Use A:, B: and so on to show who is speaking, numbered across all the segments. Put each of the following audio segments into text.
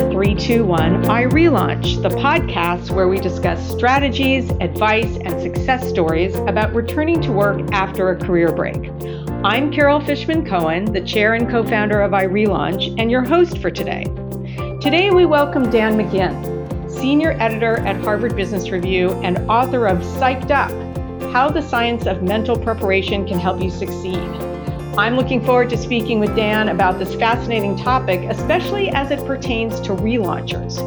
A: 321 iRelaunch, the podcast where we discuss strategies, advice, and success stories about returning to work after a career break. I'm Carol Fishman Cohen, the chair and co founder of iRelaunch, and your host for today. Today we welcome Dan McGinn, senior editor at Harvard Business Review and author of Psyched Up How the Science of Mental Preparation Can Help You Succeed. I'm looking forward to speaking with Dan about this fascinating topic, especially as it pertains to relaunchers.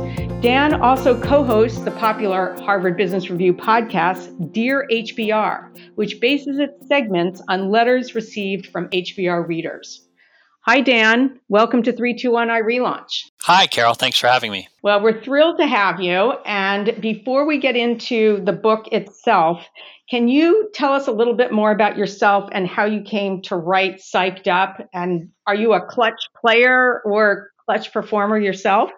A: Dan also co hosts the popular Harvard Business Review podcast, Dear HBR, which bases its segments on letters received from HBR readers. Hi, Dan. Welcome to 321 iRelaunch.
B: Hi, Carol. Thanks for having me.
A: Well, we're thrilled to have you. And before we get into the book itself, can you tell us a little bit more about yourself and how you came to write Psyched Up? And are you a clutch player or clutch performer yourself?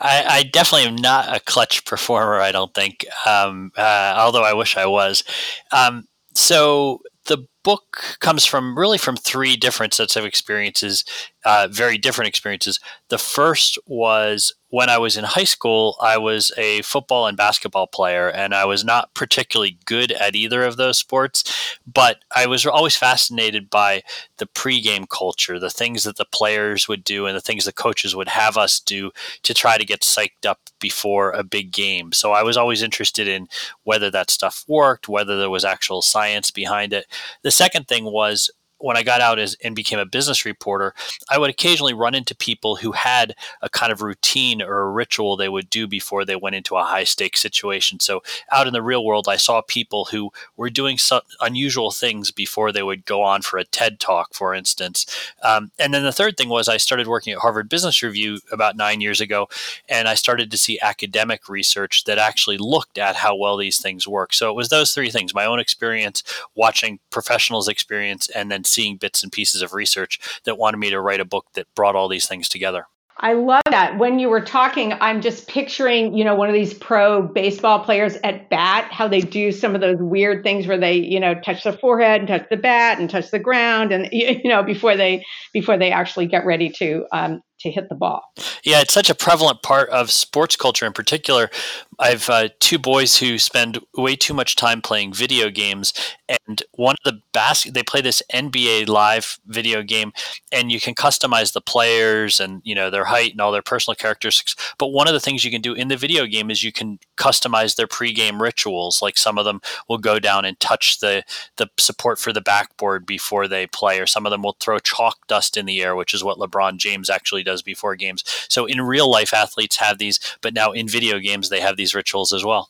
B: I, I definitely am not a clutch performer, I don't think, um, uh, although I wish I was. Um, so the book comes from really from three different sets of experiences, uh, very different experiences. The first was when I was in high school, I was a football and basketball player, and I was not particularly good at either of those sports. But I was always fascinated by the pregame culture, the things that the players would do, and the things the coaches would have us do to try to get psyched up before a big game. So I was always interested in whether that stuff worked, whether there was actual science behind it. The second thing was when I got out as, and became a business reporter, I would occasionally run into people who had a kind of routine or a ritual they would do before they went into a high stakes situation. So out in the real world, I saw people who were doing some unusual things before they would go on for a TED talk, for instance. Um, and then the third thing was I started working at Harvard Business Review about nine years ago, and I started to see academic research that actually looked at how well these things work. So it was those three things: my own experience, watching professionals' experience, and then seeing bits and pieces of research that wanted me to write a book that brought all these things together.
A: I love that. When you were talking, I'm just picturing, you know, one of these pro baseball players at bat, how they do some of those weird things where they, you know, touch the forehead and touch the bat and touch the ground, and you know, before they before they actually get ready to um, to hit the ball.
B: Yeah, it's such a prevalent part of sports culture in particular. I've uh, two boys who spend way too much time playing video games, and one of the bas- they play this NBA Live video game, and you can customize the players and you know their height and all their personal characteristics. But one of the things you can do in the video game is you can customize their pregame rituals. Like some of them will go down and touch the the support for the backboard before they play, or some of them will throw chalk dust in the air, which is what LeBron James actually does before games. So in real life, athletes have these, but now in video games, they have these rituals as well.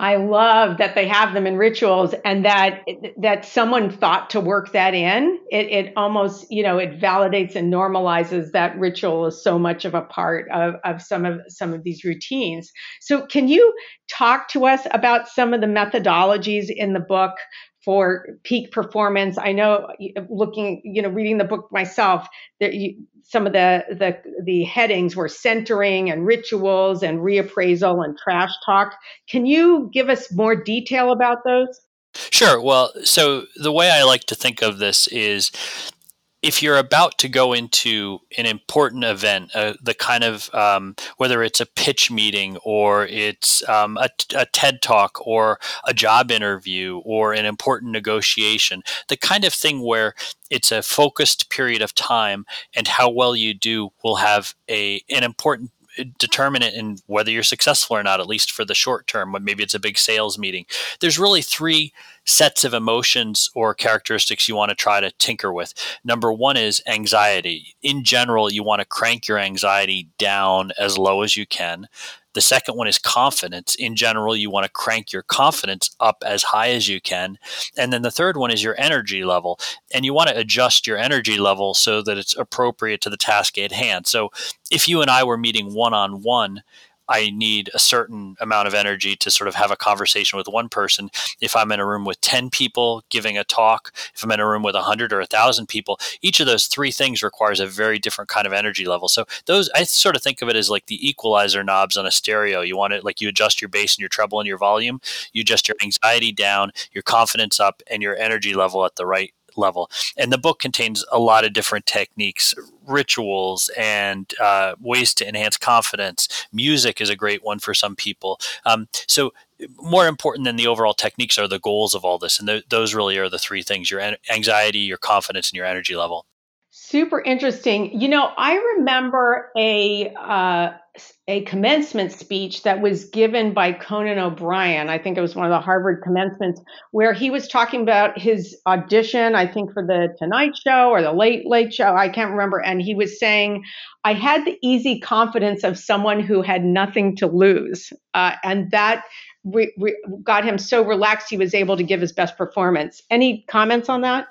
A: I love that they have them in rituals and that that someone thought to work that in. It, it almost, you know, it validates and normalizes that ritual is so much of a part of, of some of some of these routines. So can you talk to us about some of the methodologies in the book for peak performance. I know looking, you know, reading the book myself, that you, some of the, the the headings were centering and rituals and reappraisal and trash talk. Can you give us more detail about those?
B: Sure. Well, so the way I like to think of this is if you're about to go into an important event, uh, the kind of um, whether it's a pitch meeting or it's um, a, a, TED talk or a job interview or an important negotiation, the kind of thing where it's a focused period of time and how well you do will have a an important determinant in whether you're successful or not, at least for the short term, when maybe it's a big sales meeting. There's really three sets of emotions or characteristics you want to try to tinker with. Number one is anxiety. In general, you want to crank your anxiety down as low as you can. The second one is confidence. In general, you want to crank your confidence up as high as you can. And then the third one is your energy level. And you want to adjust your energy level so that it's appropriate to the task at hand. So if you and I were meeting one on one, I need a certain amount of energy to sort of have a conversation with one person. If I'm in a room with 10 people giving a talk, if I'm in a room with 100 or 1,000 people, each of those three things requires a very different kind of energy level. So those, I sort of think of it as like the equalizer knobs on a stereo. You want it like you adjust your bass and your treble and your volume, you adjust your anxiety down, your confidence up, and your energy level at the right level. And the book contains a lot of different techniques, rituals, and uh, ways to enhance confidence. Music is a great one for some people. Um, so more important than the overall techniques are the goals of all this and th- those really are the three things your anxiety your confidence and your energy level
A: super interesting. You know i remember a uh, a commencement speech that was given by conan o'brien. I think it was one of the harvard commencements where he was talking about his audition i think for the tonight show or the late late show. I can't remember. And he was saying i had the easy confidence of someone who had nothing to lose. Uh, and that got him so relaxed he was able to give his best performance. Any comments on that?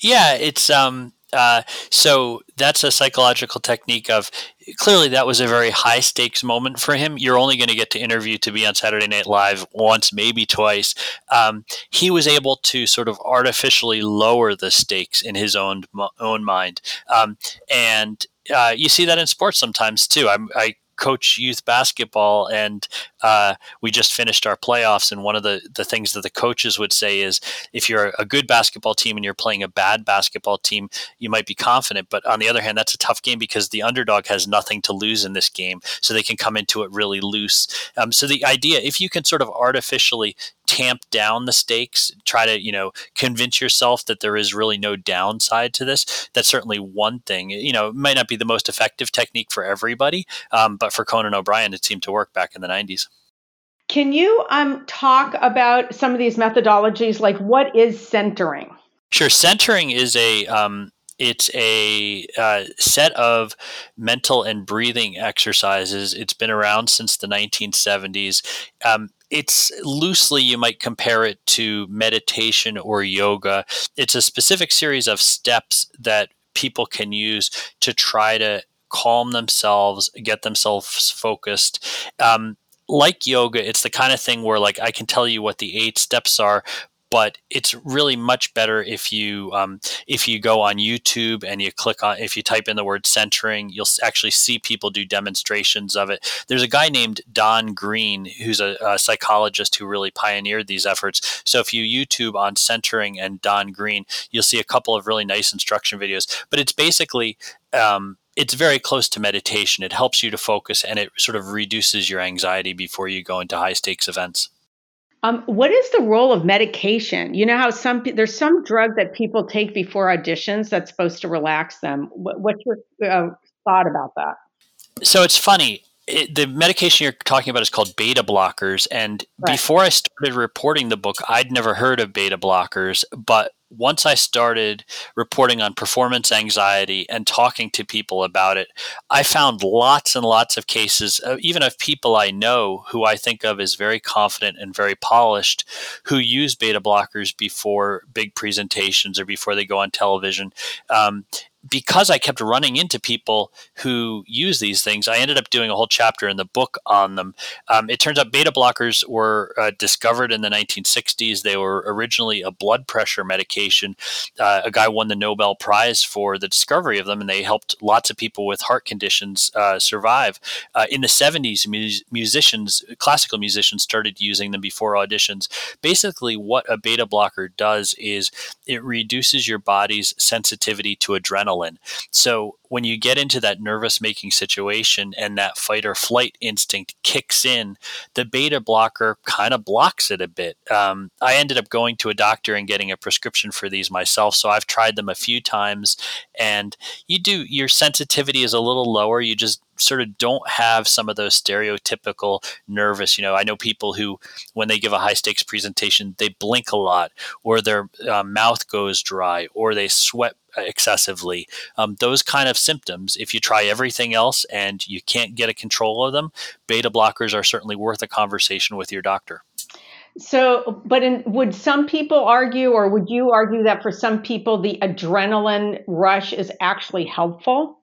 B: Yeah, it's um uh, so that's a psychological technique of clearly that was a very high stakes moment for him. You're only going to get to interview to be on Saturday Night Live once, maybe twice. Um, he was able to sort of artificially lower the stakes in his own own mind, um, and uh, you see that in sports sometimes too. I'm, I coach youth basketball, and uh, we just finished our playoffs. And one of the the things that the coaches would say is, if you're a good basketball team and you're playing a bad basketball team, you might be confident. But on the other hand, that's a tough game because the underdog has nothing to lose in this game, so they can come into it really loose. Um, so the idea, if you can sort of artificially tamp down the stakes, try to, you know, convince yourself that there is really no downside to this. That's certainly one thing. You know, it might not be the most effective technique for everybody, um, but for Conan O'Brien, it seemed to work back in the 90s.
A: Can you um, talk about some of these methodologies? Like, what is centering?
B: Sure. Centering is a um, it's a uh, set of mental and breathing exercises. It's been around since the 1970s. Um, it's loosely you might compare it to meditation or yoga. It's a specific series of steps that people can use to try to calm themselves, get themselves focused. Um, like yoga, it's the kind of thing where like I can tell you what the eight steps are, but it's really much better if you um, if you go on YouTube and you click on if you type in the word centering, you'll actually see people do demonstrations of it. There's a guy named Don Greene who's a, a psychologist who really pioneered these efforts. So if you YouTube on centering and Don Greene, you'll see a couple of really nice instruction videos. But it's basically um, it's very close to meditation. It helps you to focus and it sort of reduces your anxiety before you go into high stakes events.
A: Um, what is the role of medication? You know how some there's some drug that people take before auditions that's supposed to relax them. What, what's your uh, thought about that?
B: So it's funny. It, the medication you're talking about is called beta blockers, and right. before I started reporting the book, I'd never heard of beta blockers, but once I started reporting on performance anxiety and talking to people about it, I found lots and lots of cases, uh, even of people I know who I think of as very confident and very polished, who use beta blockers before big presentations or before they go on television. Um, because I kept running into people who use these things, I ended up doing a whole chapter in the book on them. Um, it turns out beta blockers were uh, discovered in the 1960s. They were originally a blood pressure medication. Uh, a guy won the Nobel Prize for the discovery of them, and they helped lots of people with heart conditions uh, survive. Uh, in the 70s, musicians, classical musicians, started using them before auditions. Basically, what a beta blocker does is it reduces your body's sensitivity to adrenaline adrenaline. So when you get into that nervous making situation and that fight or flight instinct kicks in, the beta blocker kind of blocks it a bit. Um, I ended up going to a doctor and getting a prescription for these myself. So I've tried them a few times and you do, your sensitivity is a little lower. You just sort of don't have some of those stereotypical nervous. You know, I know people who, when they give a high stakes presentation, they blink a lot, or their uh, mouth goes dry, or they sweat excessively. Um, those kind of symptoms, if you try everything else and you can't get a control of them, beta blockers are certainly worth a conversation with your doctor.
A: So, but in, would some people argue, or would you argue that for some people the adrenaline rush is actually helpful?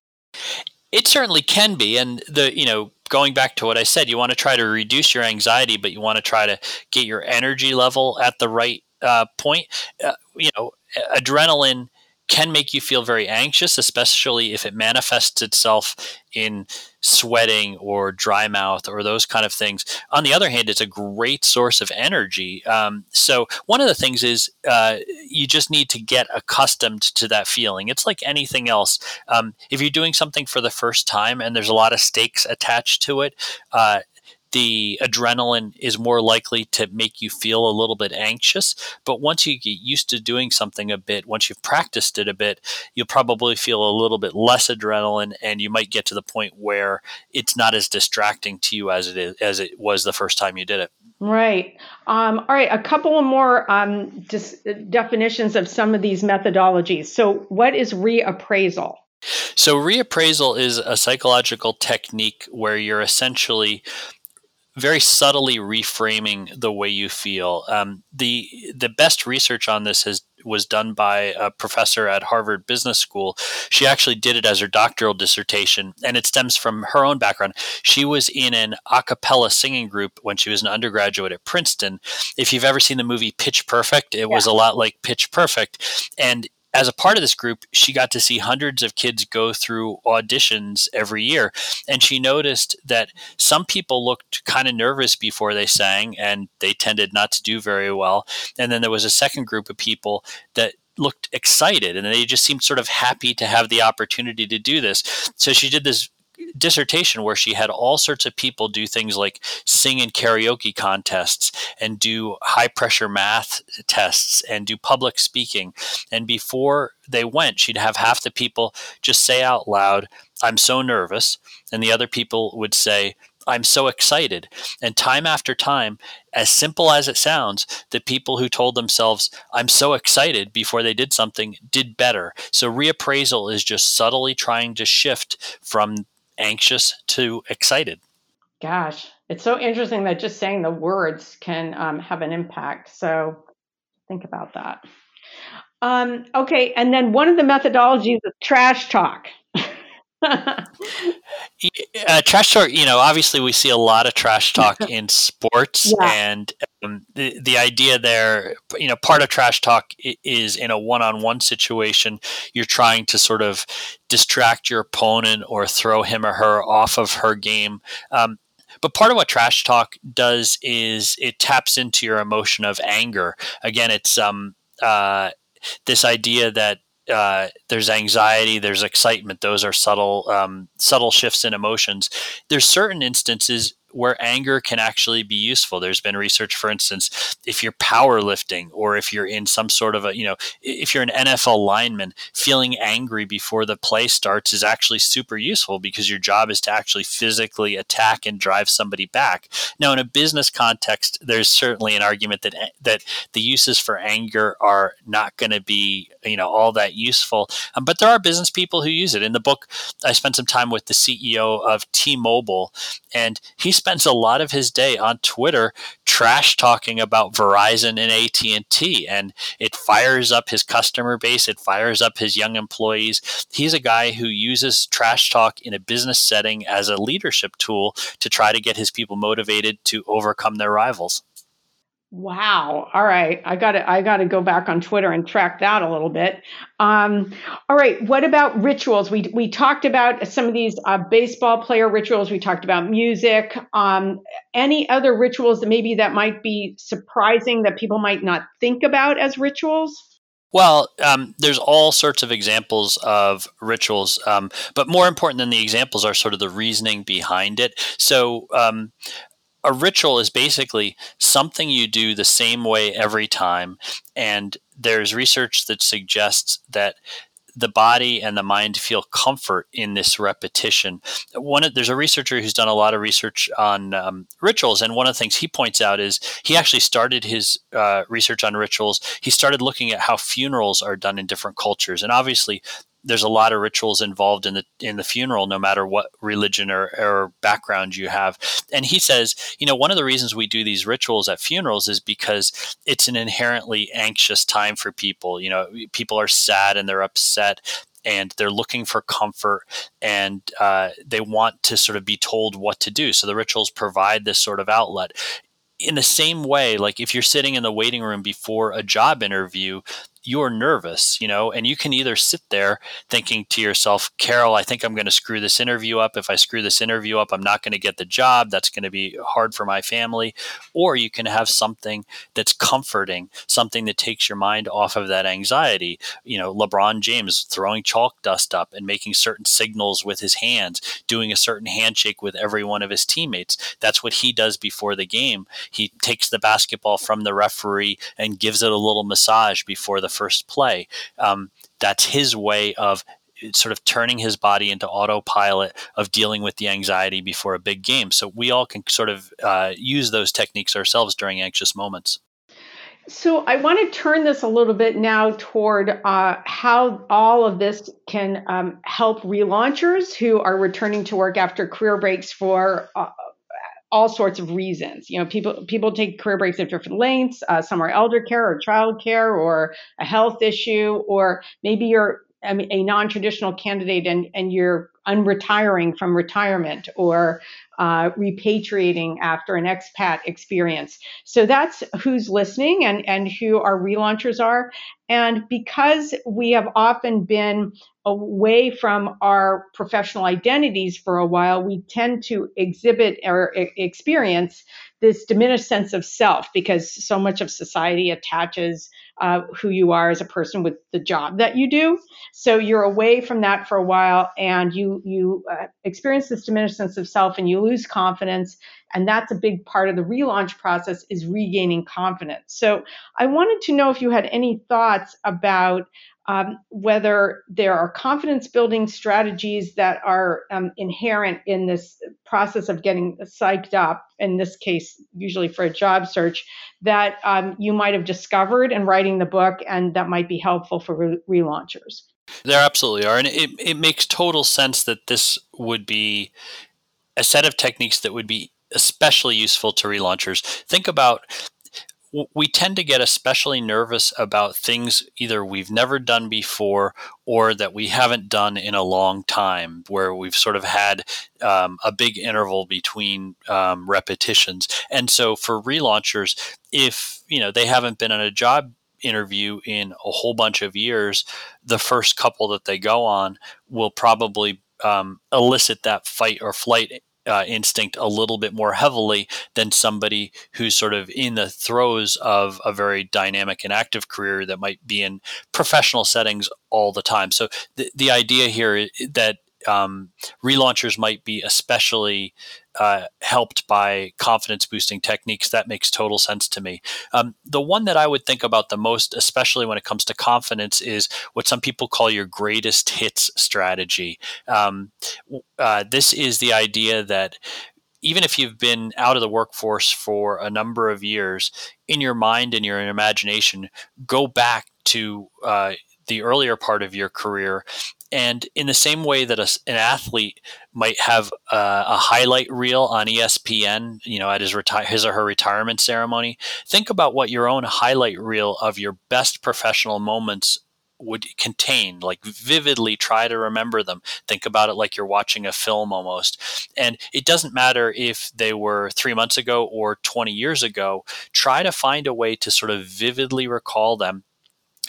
B: It certainly can be, and the you know going back to what I said, you want to try to reduce your anxiety, but you want to try to get your energy level at the right uh, point. Uh, you know, adrenaline can make you feel very anxious, especially if it manifests itself in sweating or dry mouth or those kind of things. On the other hand, it's a great source of energy. Um, so, one of the things is uh, you just need to get accustomed to that feeling. It's like anything else. Um, if you're doing something for the first time and there's a lot of stakes attached to it, uh, the adrenaline is more likely to make you feel a little bit anxious. But once you get used to doing something a bit, once you've practiced it a bit, you'll probably feel a little bit less adrenaline, and you might get to the point where it's not as distracting to you as it is as it was the first time you did it.
A: Right. Um, all right. A couple more um, dis- definitions of some of these methodologies. So, what is reappraisal?
B: So, reappraisal is a psychological technique where you're essentially very subtly reframing the way you feel. Um, the the best research on this has was done by a professor at Harvard Business School. She actually did it as her doctoral dissertation, and it stems from her own background. She was in an a cappella singing group when she was an undergraduate at Princeton. If you've ever seen the movie Pitch Perfect, it yeah. was a lot like Pitch Perfect. And as a part of this group, she got to see hundreds of kids go through auditions every year. And she noticed that some people looked kind of nervous before they sang and they tended not to do very well. And then there was a second group of people that looked excited and they just seemed sort of happy to have the opportunity to do this. So she did this dissertation where she had all sorts of people do things like sing in karaoke contests and do high pressure math tests and do public speaking. And before they went, she'd have half the people just say out loud, I'm so nervous. And the other people would say, I'm so excited. And time after time, as simple as it sounds, the people who told themselves, I'm so excited before they did something did better. So reappraisal is just subtly trying to shift from anxious to excited.
A: Gosh, it's so interesting that just saying the words can um, have an impact. So think about that. Um, okay, and then one of the methodologies is trash talk.
B: uh, trash talk, you know, obviously we see a lot of trash talk in sports, yeah. and um, the the idea there, you know, part of trash talk is in a one on one situation, you're trying to sort of distract your opponent or throw him or her off of her game. Um, but part of what trash talk does is it taps into your emotion of anger. Again, it's um, uh, this idea that uh, there's anxiety, there's excitement. Those are subtle, um, subtle shifts in emotions. There's certain instances where anger can actually be useful. There's been research, for instance, if you're powerlifting or if you're in some sort of a, you know, if you're an NFL lineman, feeling angry before the play starts is actually super useful because your job is to actually physically attack and drive somebody back. Now, in a business context, there's certainly an argument that that the uses for anger are not going to be, you know, all that useful. Um, but there are business people who use it. In the book, I spent some time with the CEO of T-Mobile, and he's spends a lot of his day on Twitter trash talking about Verizon and AT&T and it fires up his customer base, it fires up his young employees. He's a guy who uses trash talk in a business setting as a leadership tool to try to get his people motivated to overcome their rivals.
A: Wow. All right. I got to I got to go back on Twitter and track that a little bit. Um, all right. What about rituals? We we talked about some of these uh, baseball player rituals. We talked about music. Um, any other rituals that maybe that might be surprising that people might not think about as rituals?
B: Well, um, there's all sorts of examples of rituals, um, but more important than the examples are sort of the reasoning behind it. So, um, a ritual is basically something you do the same way every time. And there's research that suggests that the body and the mind feel comfort in this repetition. One, there's a researcher who's done a lot of research on um, rituals, and one of the things he points out is he actually started his uh, research on rituals. He started looking at how funerals are done in different cultures, and obviously there's a lot of rituals involved in the in the funeral no matter what religion or, or background you have. And he says you know one of the reasons we do these rituals at funerals is because it's an inherently anxious time for people. You know people are sad and they're upset and they're looking for comfort and uh, they want to sort of be told what to do. So the rituals provide this sort of outlet. In the same way, like if you're sitting in the waiting room before a job interview, you're nervous, you know, and you can either sit there thinking to yourself, Carol, I think I'm going to screw this interview up. If I screw this interview up, I'm not going to get the job. That's going to be hard for my family. Or you can have something that's comforting, something that takes your mind off of that anxiety. You know, LeBron James throwing chalk dust up and making certain signals with his hands, doing a certain handshake with every one of his teammates. That's what he does before the game. He takes the basketball from the referee and gives it a little massage before the first play. Um, that's his way of sort of turning his body into autopilot of dealing with the anxiety before a big game. So we all can sort of uh, use those techniques ourselves during anxious moments.
A: So I want to turn this a little bit now toward uh, how all of this can um, help relaunchers who are returning to work after career breaks for uh, all sorts of reasons. You know, people people take career breaks at different lengths. Uh, some are elder care or child care or a health issue, or maybe you're I mean, a non-traditional candidate and and you're unretiring from retirement or uh, repatriating after an expat experience. So that's who's listening and, and who our relaunchers are. And because we have often been away from our professional identities for a while, we tend to exhibit or experience this diminished sense of self because so much of society attaches uh, who you are as a person with the job that you do. So you're away from that for a while, and you you uh, experience this diminished sense of self, and you lose confidence. And that's a big part of the relaunch process is regaining confidence. So I wanted to know if you had any thoughts about um, whether there are confidence building strategies that are um, inherent in this process of getting psyched up, in this case, usually for a job search, that um, you might have discovered in writing the book and that might be helpful for re- relaunchers.
B: There absolutely are. And it, it makes total sense that this would be a set of techniques that would be especially useful to relaunchers. Think about we tend to get especially nervous about things either we've never done before or that we haven't done in a long time, where we've sort of had um, a big interval between um, repetitions. And so for relaunchers, if you know they haven't been on a job interview in a whole bunch of years, the first couple that they go on will probably um, elicit that fight or flight uh, instinct a little bit more heavily than somebody who's sort of in the throes of a very dynamic and active career that might be in professional settings all the time. So the, the idea here that um, relaunchers might be especially uh, helped by confidence boosting techniques. That makes total sense to me. Um, the one that I would think about the most, especially when it comes to confidence, is what some people call your greatest hits strategy. Um, uh, this is the idea that even if you've been out of the workforce for a number of years, in your mind and your imagination, go back to uh, the earlier part of your career and in the same way that a, an athlete might have a, a, highlight reel on ESPN, you know, at his retire his or her retirement ceremony, think about what your own highlight reel of your best professional moments would contain like vividly try to remember them. Think about it like you're watching a film almost. And it doesn't matter if they were 3 months ago or 20 years ago try to find a way to sort of vividly recall them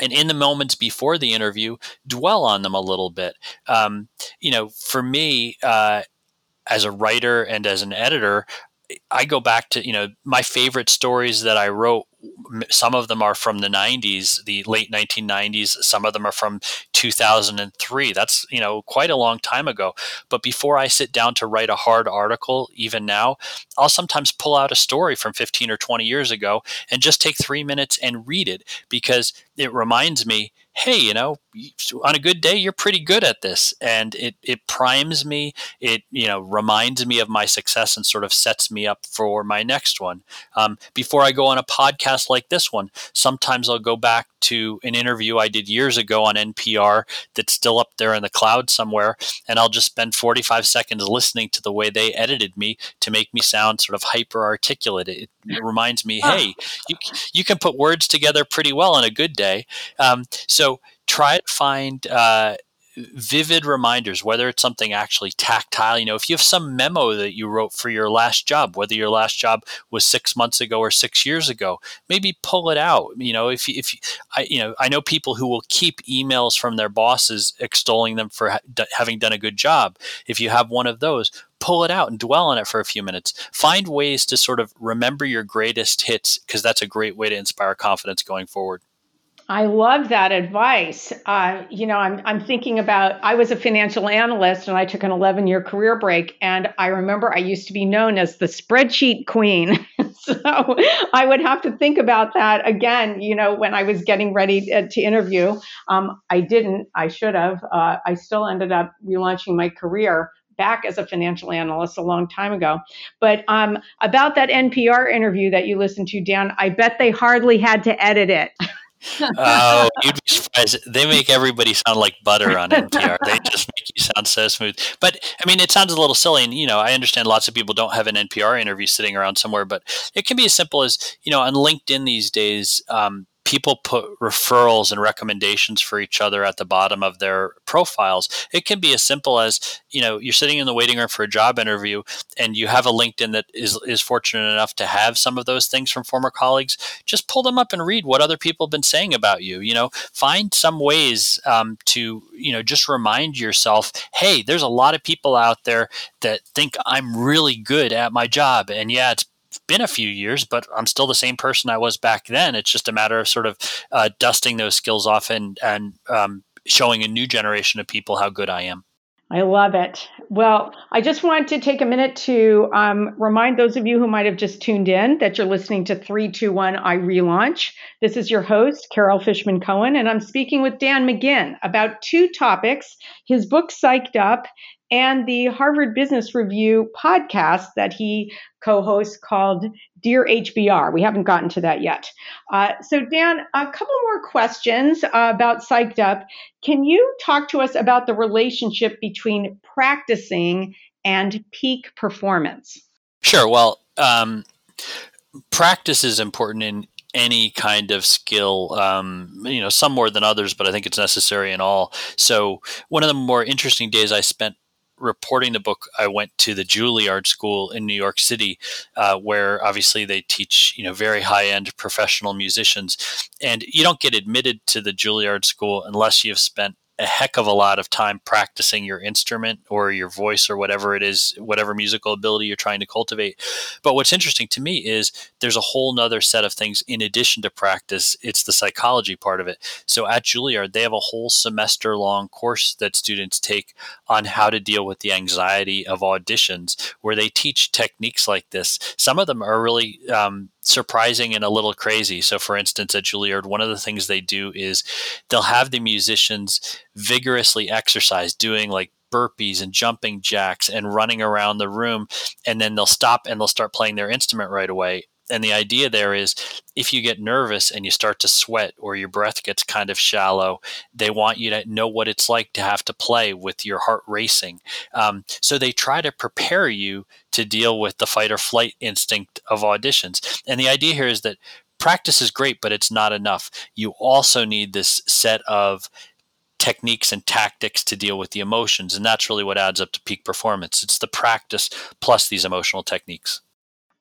B: and in the moments before the interview, dwell on them a little bit. Um, you know, for me, uh, as a writer and as an editor, I go back to you know my favorite stories that I wrote. Some of them are from the '90s, the late 1990s. Some of them are from 2003. That's you know quite a long time ago. But before I sit down to write a hard article, even now, I'll sometimes pull out a story from 15 or 20 years ago and just take three minutes and read it because it reminds me hey, you know, on a good day, you're pretty good at this. And it, it primes me. It, you know, reminds me of my success and sort of sets me up for my next one. Um, before I go on a podcast like this one, sometimes I'll go back to an interview I did years ago on NPR that's still up there in the cloud somewhere. And I'll just spend 45 seconds listening to the way they edited me to make me sound sort of hyper articulate. It, it reminds me, hey, you, you can put words together pretty well on a good day. Um, so try to find uh, vivid reminders, whether it's something actually tactile. You know, if you have some memo that you wrote for your last job, whether your last job was six months ago or six years ago, maybe pull it out. You know, if if I you know I know people who will keep emails from their bosses extolling them for ha- having done a good job. If you have one of those, pull it out and dwell on it for a few minutes. Find ways to sort of remember your greatest hits because that's a great way to inspire confidence going forward.
A: I love that advice. Uh, you know, I'm, I'm thinking about, I was a financial analyst and I took an 11 year career break. And I remember I used to be known as the spreadsheet queen. so I would have to think about that again, you know, when I was getting ready to, uh, interview. Um, I didn't, I should have. Uh, I still ended up relaunching my career back as a financial analyst a long time ago. But um, about that NPR interview that you listened to, Dan, I bet they hardly had to edit it.
B: oh, you'd be surprised. They make everybody sound like butter on NPR. They just make you sound so smooth. But I mean, it sounds a little silly, and you know, I understand lots of people don't have an NPR interview sitting around somewhere, but it can be as simple as you know, on LinkedIn these days. Um, people put referrals and recommendations for each other at the bottom of their profiles. It can be as simple as, you know, you're sitting in the waiting room for a job interview and you have a LinkedIn that is, is fortunate enough to have some of those things from former colleagues. Just pull them up and read what other people have been saying about you. You know, find some ways um, to, you know, just remind yourself, hey, there's a lot of people out there that think I'm really good at my job. And yeah, it's been a few years, but I'm still the same person I was back then. It's just a matter of sort of uh, dusting those skills off and and um, showing a new generation of people how good I am.
A: I love it. Well, I just want to take a minute to um, remind those of you who might have just tuned in that you're listening to 321 iRelaunch. This is your host, Carol Fishman Cohen, and I'm speaking with Dan McGinn about two topics his book, Psyched Up, and the Harvard Business Review podcast that he co hosts called Dear HBR. We haven't gotten to that yet. Uh, so, Dan, a couple more questions uh, about Psyched Up. Can you talk to us about the relationship between practicing and peak performance?
B: Sure. Well, um, practice is important in any kind of skill, um, you know, some more than others, but I think it's necessary in all. So, one of the more interesting days I spent reporting the book, I went to the Juilliard School in New York City, uh, where obviously they teach you know very high end professional musicians, and you don't get admitted to the Juilliard School unless you've spent a heck of a lot of time practicing your instrument or your voice or whatever it is, whatever musical ability you're trying to cultivate. But what's interesting to me is there's a whole nother set of things in addition to practice. It's the psychology part of it. So at Juilliard, they have a whole semester long course that students take on how to deal with the anxiety of auditions, where they teach techniques like this. Some of them are really um, surprising and a little crazy. So, for instance, at Juilliard, one of the things they do is they'll have the musicians vigorously exercise, doing like burpees and jumping jacks and running around the room. And then they'll stop and they'll start playing their instrument right away and the idea there is if you get nervous and you start to sweat or your breath gets kind of shallow, they want you to know what it's like to have to play with your heart racing. Um, so they try to prepare you to deal with the fight or flight instinct of auditions. And the idea here is that practice is great, but it's not enough. You also need this set of techniques and tactics to deal with the emotions. And that's really what adds up to peak performance. It's the practice plus these emotional techniques.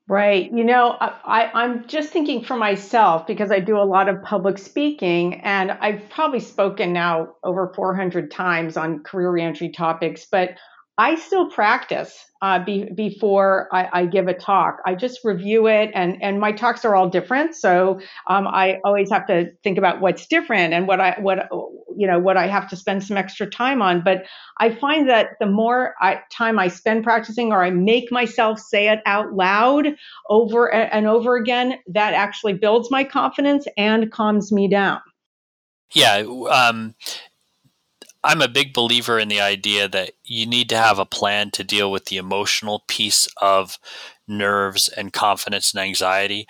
A: Right. You know, I, I'm just thinking for myself because I do a lot of public speaking and I've probably spoken now over 400 times on career reentry topics, but I still practice uh, be, before I, I, give a talk. I just review it, and and my talks are all different, so um, I always have to think about what's different and what I what you know what I have to spend some extra time on. But I find that the more I, time I spend practicing, or I make myself say it out loud over and over again, that actually builds my confidence and calms me down.
B: Yeah, um, I'm a big believer in the idea that you need to have a plan to deal with the emotional piece of nerves and confidence and anxiety.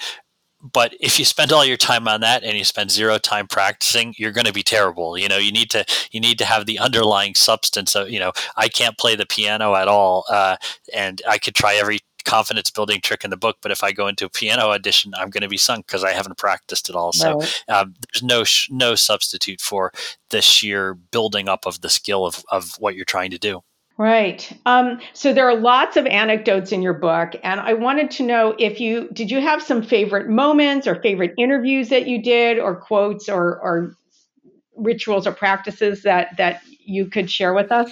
B: But if you spend all your time on that and you spend zero time practicing, you're going to be terrible. You know, you need to you need to have the underlying substance of you know I can't play the piano at all, uh, and I could try every confidence building trick in the book, but if I go into a piano audition, I'm going to be sunk because I haven't practiced at all. So right. um, there's no sh- no substitute for the sheer building up of the skill of of what you're trying to do.
A: Right. Um, so there are lots of anecdotes in your book, and I wanted to know if you did you have some favorite moments or favorite interviews that you did, or quotes, or, or rituals or practices that that you could share with us.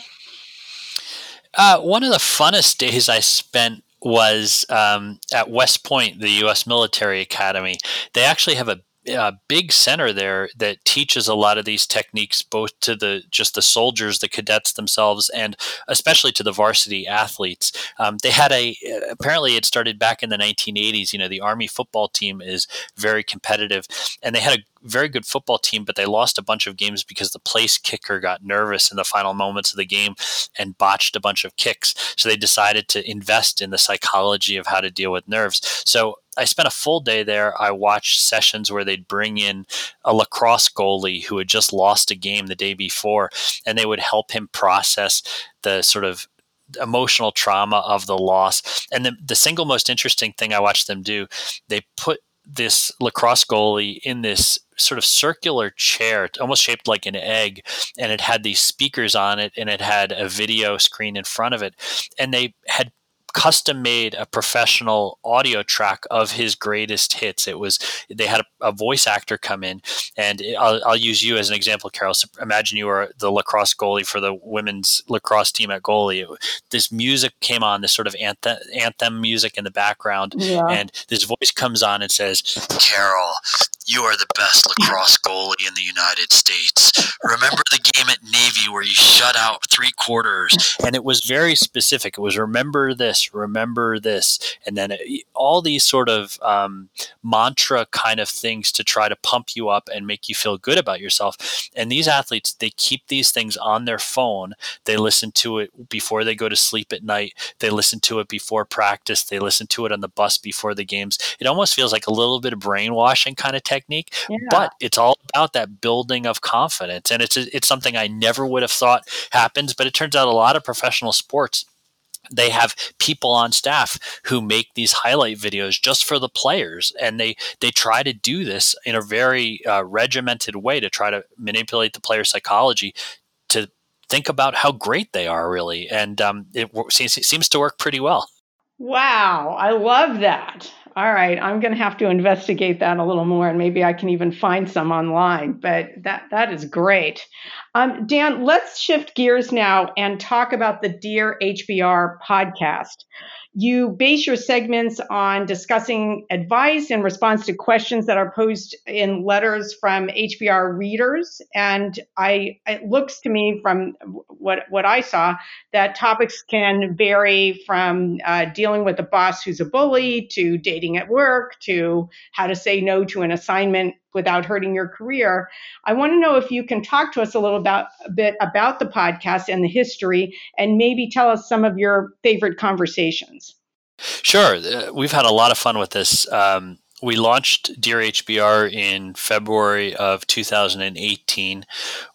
B: Uh, one of the funnest days I spent was um, at West Point, the U.S. Military Academy. They actually have a a big center there that teaches a lot of these techniques both to the just the soldiers the cadets themselves and especially to the varsity athletes um, they had a apparently it started back in the 1980s you know the army football team is very competitive and they had a very good football team, but they lost a bunch of games because the place kicker got nervous in the final moments of the game and botched a bunch of kicks. So they decided to invest in the psychology of how to deal with nerves. So I spent a full day there. I watched sessions where they'd bring in a lacrosse goalie who had just lost a game the day before, and they would help him process the sort of emotional trauma of the loss. And the, the single most interesting thing I watched them do, they put this lacrosse goalie in this sort of circular chair, almost shaped like an egg, and it had these speakers on it, and it had a video screen in front of it, and they had custom made a professional audio track of his greatest hits. It was they had a, a voice actor come in, and I'll, I'll, use you as an example, Carol. So imagine you were the lacrosse goalie for the women's lacrosse team at goalie. It, this music came on, this sort of anthem, anthem music in the background, yeah. and this voice comes on and says, "Carol, you are the best lacrosse goalie in the United States. Remember the game at Navy where you shut out three quarters? And it was very specific. It was remember this, remember this. And then it, all these sort of um, mantra kind of things to try to pump you up and make you feel good about yourself. And these athletes, they keep these things on their phone. They listen to it before they go to sleep at night. They listen to it before practice. They listen to it on the bus before the games. It almost feels like a little bit of brainwashing kind of technique, yeah. but it's all about that building of confidence. And it's it's something I never would have thought happens, but it turns out a lot of professional sports they have people on staff who make these highlight videos just for the players and they they try to do this in a very uh, regimented way to try to manipulate the player psychology to think about how great they are really and um, it, seems, it seems to work pretty well.
A: Wow i love that all right, I'm going to have to investigate that a little more, and maybe I can even find some online. But that that is great. Um, Dan, let's shift gears now and talk about the Dear HBR podcast. You base your segments on discussing advice in response to questions that are posed in letters from HBR readers. And I, it looks to me from what, what I saw that topics can vary from uh, dealing with a boss who's a bully to dating at work to how to say no to an assignment without hurting your career. I want to know if you can talk to us a little about, a bit about the podcast and the history, and maybe tell us some of your favorite conversations.
B: Sure. Uh, we've had a lot of fun with this. Um, we launched Dear HBR in February of 2018.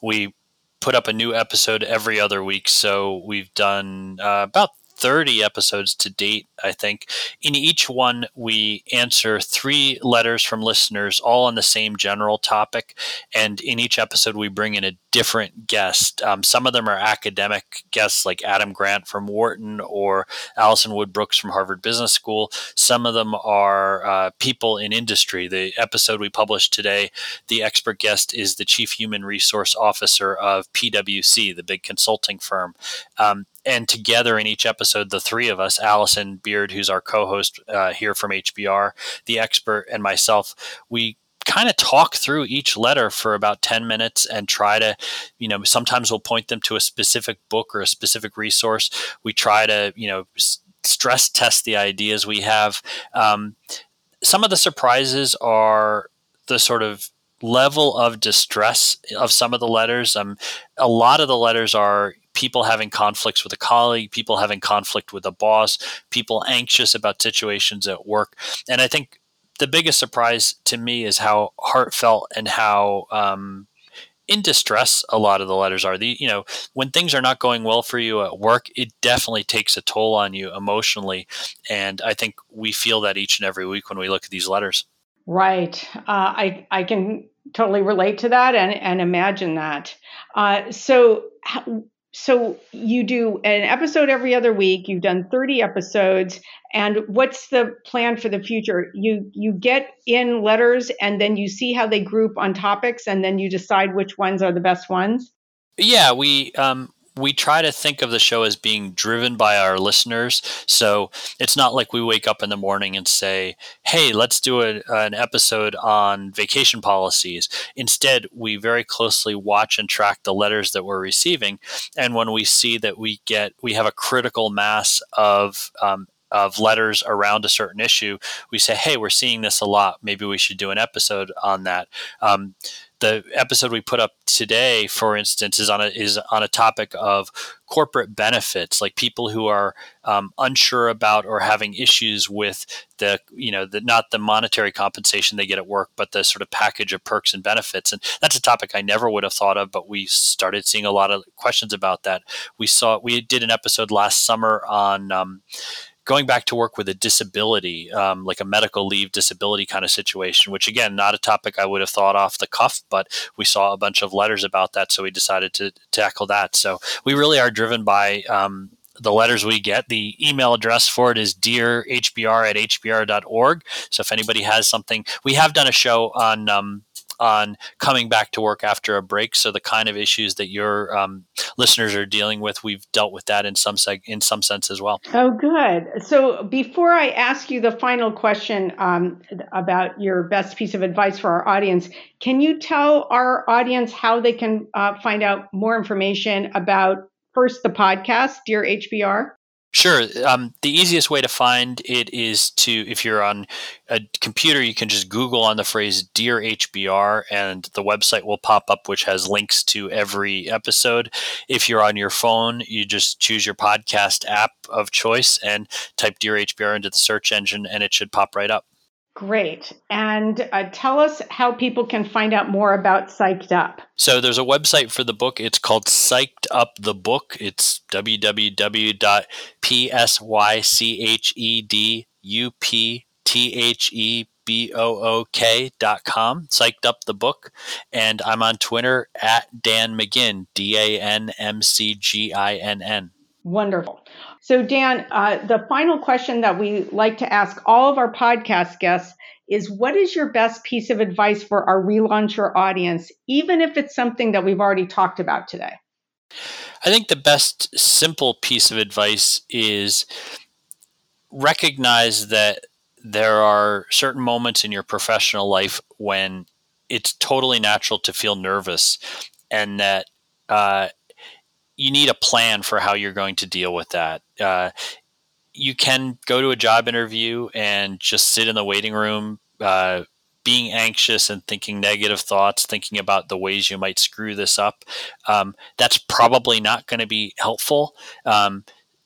B: We put up a new episode every other week. So we've done uh, about 30 episodes to date, I think. In each one, we answer three letters from listeners, all on the same general topic. And in each episode, we bring in a different guest. Um, some of them are academic guests, like Adam Grant from Wharton or Alison Wood Brooks from Harvard Business School. Some of them are uh, people in industry. The episode we published today, the expert guest is the Chief Human Resource Officer of PwC, the big consulting firm. Um, and together in each episode, the three of us, Alison Beard, who's our co-host uh, here from HBR, the expert, and myself, we kind of talk through each letter for about 10 minutes and try to you know sometimes we'll point them to a specific book or a specific resource. We try to you know stress test the ideas we have. Um, some of the surprises are the sort of level of distress of some of the letters. Um, a lot of the letters are people having conflicts with a colleague, people having conflict with a boss, people anxious about situations at work. And I think the biggest surprise to me is how heartfelt and how um, in distress a lot of the letters are. The you know when things are not going well for you at work it definitely takes a toll on you emotionally. And i think we feel that each and every week when we look at these letters.
A: Right. Uh, i i can totally relate to that and and imagine that. Uh, so so you do an episode every other week. You've done 30 episodes. And what's the plan for the future? You you get in letters and then you see how they group on topics and then you decide which ones are the best ones?
B: Yeah we um we try to think of the show as being driven by our listeners. So it's not like we wake up in the morning and say, hey, let's do a, an episode on vacation policies. Instead, we very closely watch and track the letters that we're receiving. And when we see that we get, we have a critical mass of um, of letters around a certain issue, we say, "Hey, we're seeing this a lot. Maybe we should do an episode on that." Um, the episode we put up today, for instance, is on a is on a topic of corporate benefits, like people who are um, unsure about or having issues with the you know the not the monetary compensation they get at work, but the sort of package of perks and benefits. And that's a topic I never would have thought of, but we started seeing a lot of questions about that. We saw we did an episode last summer on. Um, going back to work with a disability, um, like a medical leave disability kind of situation, which again, not a topic I would have thought off the cuff, but we saw a bunch of letters about that, so we decided to tackle that. So we really are driven by um, the letters we get. The email address for it is dearhbr at hbr.org. So if anybody has something, we have done a show on um, on coming back to work after a break. So the kind of issues that your um, listeners are dealing with, we've dealt with that in some seg- in some sense as well.
A: Oh, good. So before I ask you the final question um, about your best piece of advice for our audience, can you tell our audience how they can uh, find out more information about first the podcast, Dear HBR?
B: Sure. Um, the easiest way to find it is to, if you're on a computer, you can just Google on the phrase Dear HBR and the website will pop up, which has links to every episode. If you're on your phone, you just choose your podcast app of choice and type Dear HBR into the search engine and it should pop right up.
A: Great. And uh, tell us how people can find out more about Psyched Up.
B: So there's a website for the book. It's called Psyched Up the Book. It's www.psychedupthebook.com, Psyched Up the Book. And I'm on Twitter at Dan McGinn, D A N M C G I N N.
A: Wonderful. So, Dan, uh, the final question that we like to ask all of our podcast guests is what is your best piece of advice for our relauncher audience, even if it's something that we've already talked about today?
B: I think the best simple piece of advice is recognize that there are certain moments in your professional life when it's totally natural to feel nervous and that uh, you need a plan for how you're going to deal with that. Uh, you can go to a job interview and just sit in the waiting room, uh, being anxious and thinking negative thoughts, thinking about the ways you might screw this up. Um, that's probably not going to be helpful. Um,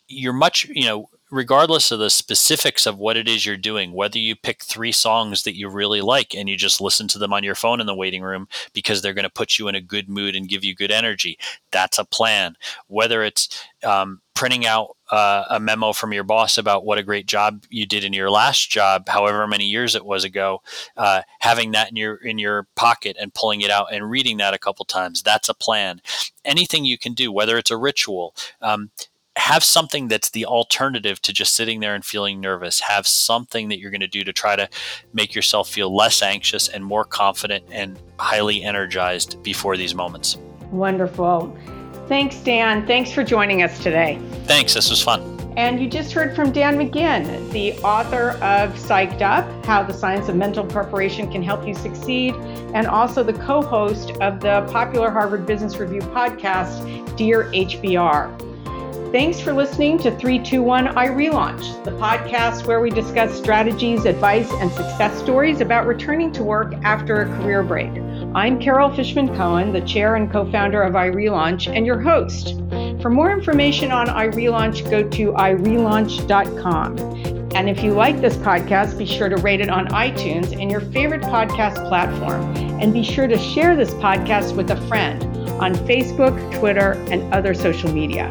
B: you're much, you know, regardless of the specifics of what it is you're doing, whether you pick three songs that you really like and you just listen to them on your phone in the waiting room because they're going to put you in a good mood and give you good energy, that's a plan. Whether it's um, printing out uh, a memo from your boss about what a great job you did in your last job, however many years it was ago, uh, having that in your in your pocket and pulling it out and reading that a couple times, that's a plan. Anything you can do, whether it's a ritual. Um, have something that's the alternative to just sitting there and feeling nervous. Have something that you're going to do to try to make yourself feel less anxious and more confident and highly energized before these moments.
A: Wonderful. Thanks, Dan. Thanks for joining us today.
B: Thanks. This was fun.
A: And you just heard from Dan McGinn, the author of Psyched Up How the Science of Mental Preparation Can Help You Succeed, and also the co host of the popular Harvard Business Review podcast, Dear HBR. Thanks for listening to 321 iRelaunch, the podcast where we discuss strategies, advice, and success stories about returning to work after a career break. I'm Carol Fishman Cohen, the chair and co founder of iRelaunch, and your host. For more information on iRelaunch, go to irelaunch.com. And if you like this podcast, be sure to rate it on iTunes and your favorite podcast platform. And be sure to share this podcast with a friend on Facebook, Twitter, and other social media.